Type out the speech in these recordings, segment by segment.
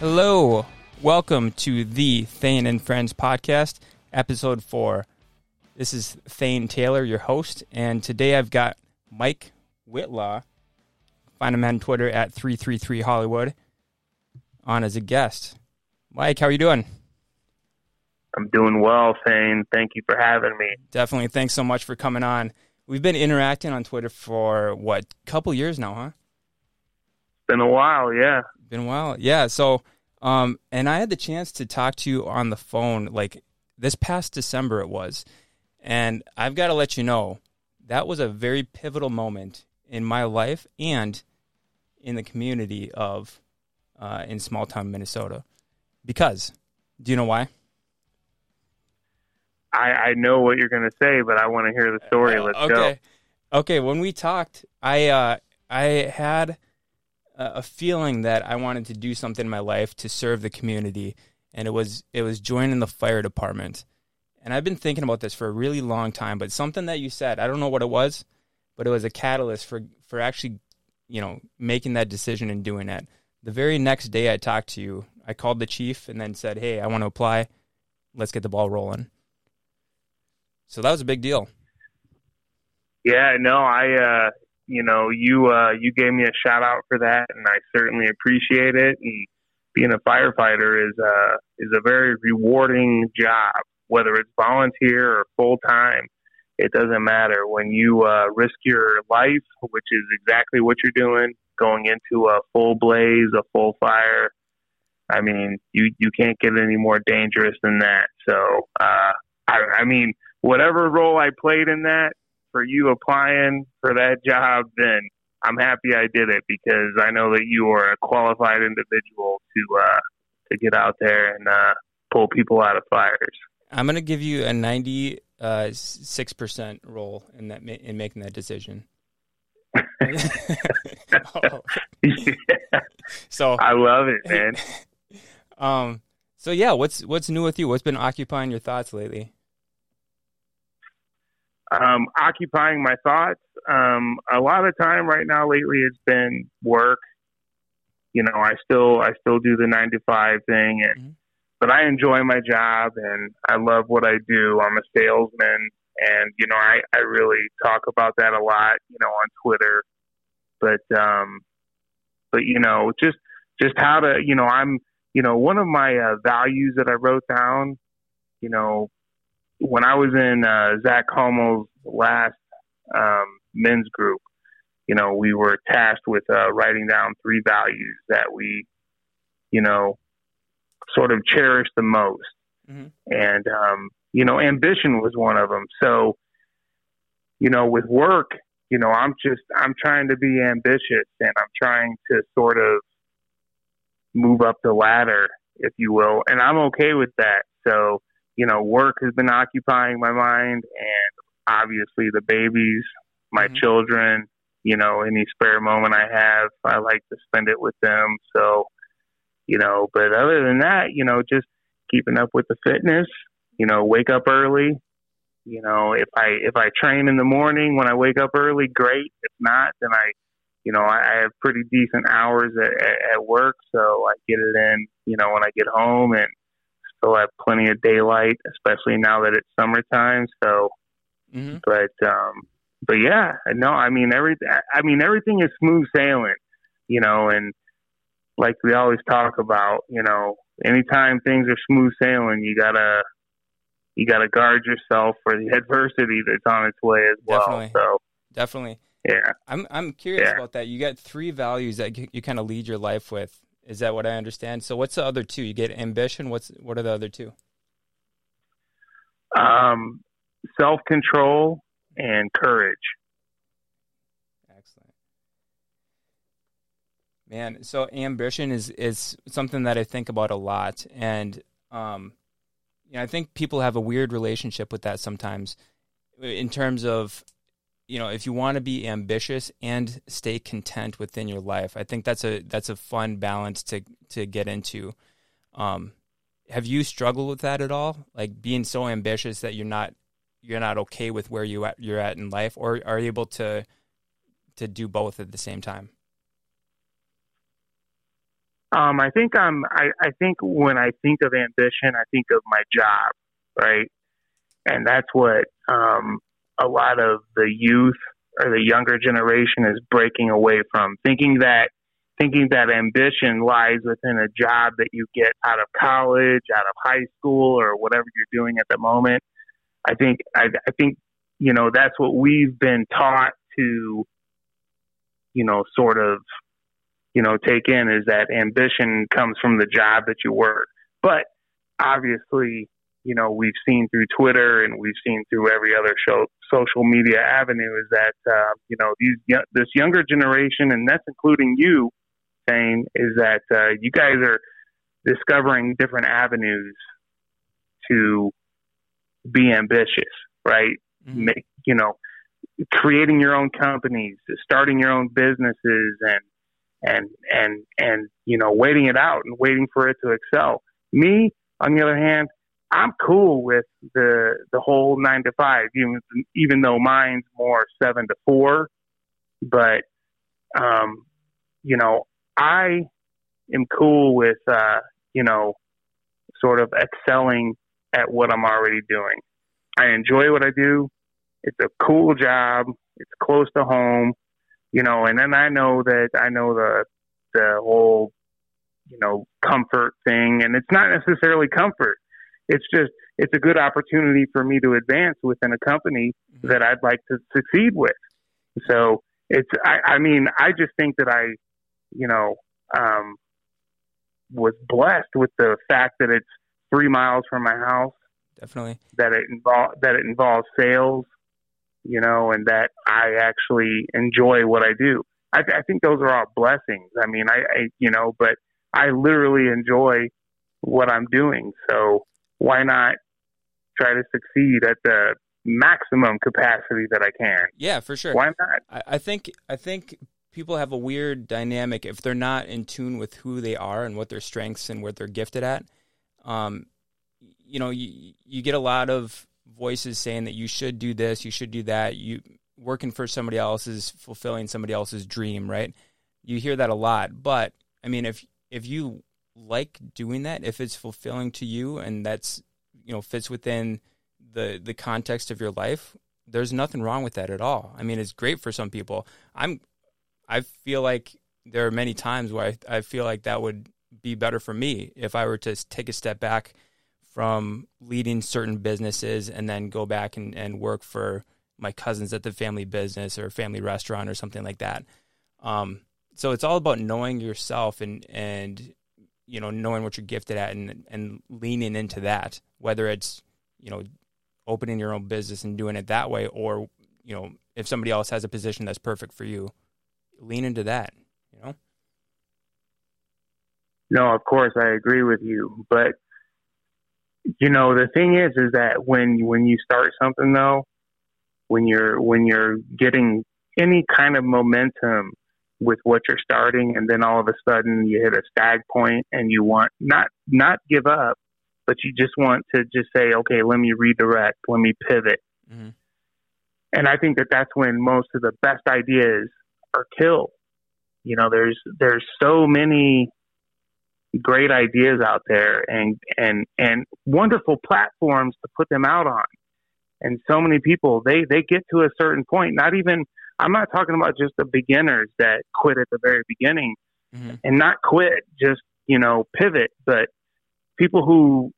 Hello, welcome to the Thane and Friends podcast, episode four. This is Thane Taylor, your host, and today I've got Mike Whitlaw. Find him on Twitter at 333 Hollywood on as a guest. Mike, how are you doing? I'm doing well, Thane. Thank you for having me. Definitely. Thanks so much for coming on. We've been interacting on Twitter for what, couple years now, huh? Been a while, yeah. Been a while. Yeah. So, um, and I had the chance to talk to you on the phone like this past December it was. And I've got to let you know that was a very pivotal moment in my life and in the community of uh, in small town Minnesota. Because, do you know why? I, I know what you're going to say, but I want to hear the story. Let's uh, okay. go. Okay. When we talked, I uh, I had a feeling that I wanted to do something in my life to serve the community, and it was it was joining the fire department. And I've been thinking about this for a really long time, but something that you said, I don't know what it was, but it was a catalyst for for actually, you know, making that decision and doing it. The very next day I talked to you, I called the chief and then said, "Hey, I want to apply. Let's get the ball rolling." So that was a big deal. Yeah, no, I uh you know, you uh, you gave me a shout out for that, and I certainly appreciate it. And being a firefighter is uh, is a very rewarding job, whether it's volunteer or full time. It doesn't matter when you uh, risk your life, which is exactly what you're doing, going into a full blaze, a full fire. I mean, you you can't get any more dangerous than that. So, uh, I, I mean, whatever role I played in that, for you applying for that job, then I'm happy I did it because I know that you are a qualified individual to uh, to get out there and uh, pull people out of fires. I'm going to give you a 96 uh, percent role in that in making that decision. oh. yeah. So I love it, man. um. So yeah, what's what's new with you? What's been occupying your thoughts lately? Um, occupying my thoughts. Um, a lot of time right now lately it's been work. You know, I still I still do the nine to five thing, and mm-hmm. but I enjoy my job and I love what I do. I'm a salesman, and you know I I really talk about that a lot. You know, on Twitter, but um, but you know just just how to you know I'm you know one of my uh, values that I wrote down. You know, when I was in uh, Zach Homo's last um, men's group, you know, we were tasked with uh, writing down three values that we, you know, sort of cherish the most. Mm-hmm. And, um, you know, ambition was one of them. So, you know, with work, you know, I'm just, I'm trying to be ambitious and I'm trying to sort of move up the ladder, if you will. And I'm okay with that. So, you know, work has been occupying my mind and obviously the babies, my mm-hmm. children, you know, any spare moment I have, I like to spend it with them. So, you know, but other than that, you know, just keeping up with the fitness, you know, wake up early. You know, if I if I train in the morning when I wake up early, great. If not, then I, you know, I, I have pretty decent hours at, at, at work, so I get it in. You know, when I get home and still have plenty of daylight, especially now that it's summertime. So, mm-hmm. but um, but yeah, no, I mean everything. I mean everything is smooth sailing, you know, and like we always talk about, you know, anytime things are smooth sailing, you gotta you gotta guard yourself for the adversity that's on its way as definitely. well. So definitely, yeah. I'm I'm curious yeah. about that. You got three values that you kind of lead your life with. Is that what I understand? So what's the other two? You get ambition. What's what are the other two? Um, self control and courage. Excellent, man. So ambition is is something that I think about a lot, and um, you know, I think people have a weird relationship with that sometimes, in terms of you know if you want to be ambitious and stay content within your life i think that's a that's a fun balance to to get into um have you struggled with that at all like being so ambitious that you're not you're not okay with where you at, you're at in life or are you able to to do both at the same time Um, I think I'm. I, I think when I think of ambition, I think of my job, right? And that's what um, a lot of the youth or the younger generation is breaking away from, thinking that thinking that ambition lies within a job that you get out of college, out of high school, or whatever you're doing at the moment. I think I, I think you know that's what we've been taught to, you know, sort of, you know, take in is that ambition comes from the job that you work. But obviously, you know, we've seen through Twitter and we've seen through every other show, social media avenue is that, uh, you know, these, this younger generation, and that's including you, saying is that uh, you guys are discovering different avenues to be ambitious, right? Mm-hmm. Make, you know, creating your own companies, starting your own businesses and, and, and, and, you know, waiting it out and waiting for it to excel. Me, on the other hand, I'm cool with the the whole nine to five, even even though mine's more seven to four. But um, you know, I am cool with uh, you know, sort of excelling at what I'm already doing. I enjoy what I do. It's a cool job. It's close to home, you know, and then I know that I know the the whole you know comfort thing, and it's not necessarily comfort it's just it's a good opportunity for me to advance within a company mm-hmm. that I'd like to succeed with. So it's I, I mean I just think that I you know um, was blessed with the fact that it's three miles from my house. Definitely that it involve that it involves sales, you know, and that I actually enjoy what I do. I, I think those are all blessings. I mean, I, I you know, but I literally enjoy what I'm doing. So why not try to succeed at the maximum capacity that I can? Yeah, for sure. Why not? I, I think I think people have a weird dynamic if they're not in tune with who they are and what their strengths and what they're gifted at. Um, you know, you you get a lot of voices saying that you should do this, you should do that. You working for somebody else is fulfilling somebody else's dream, right? You hear that a lot, but I mean, if if you like doing that if it's fulfilling to you and that's you know fits within the the context of your life there's nothing wrong with that at all. I mean it's great for some people. I'm i feel like there are many times where i, I feel like that would be better for me if i were to take a step back from leading certain businesses and then go back and, and work for my cousins at the family business or family restaurant or something like that. Um, so it's all about knowing yourself and and you know knowing what you're gifted at and and leaning into that whether it's you know opening your own business and doing it that way or you know if somebody else has a position that's perfect for you lean into that you know? No of course i agree with you but you know the thing is is that when when you start something though when you're when you're getting any kind of momentum with what you're starting and then all of a sudden you hit a stag point and you want not not give up but you just want to just say okay let me redirect let me pivot. Mm-hmm. and i think that that's when most of the best ideas are killed. You know there's there's so many great ideas out there and and and wonderful platforms to put them out on. And so many people they they get to a certain point not even I'm not talking about just the beginners that quit at the very beginning mm-hmm. and not quit, just, you know, pivot, but people who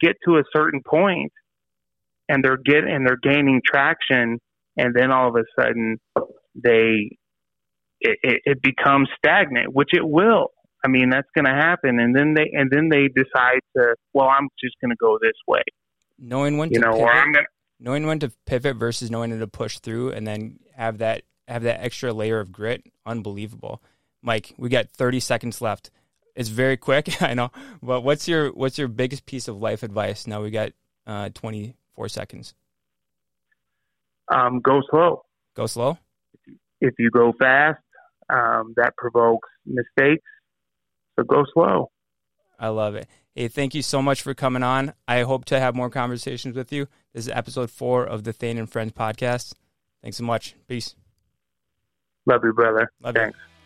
get to a certain point and they're getting and they're gaining traction and then all of a sudden they it, it, it becomes stagnant, which it will. I mean, that's going to happen, and then they and then they decide to, well, I'm just going to go this way. Knowing when you know, pivot, or I'm going knowing when to pivot versus knowing when to push through, and then have that have that extra layer of grit, unbelievable. Mike, we got 30 seconds left. It's very quick, I know. But what's your what's your biggest piece of life advice? Now we got uh, 24 seconds. Um, go slow. Go slow. If you go fast, um, that provokes mistakes. So go slow. I love it. Hey, thank you so much for coming on. I hope to have more conversations with you. This is episode four of the Thane and Friends podcast. Thanks so much. Peace. Love you, brother. Love Thanks. You.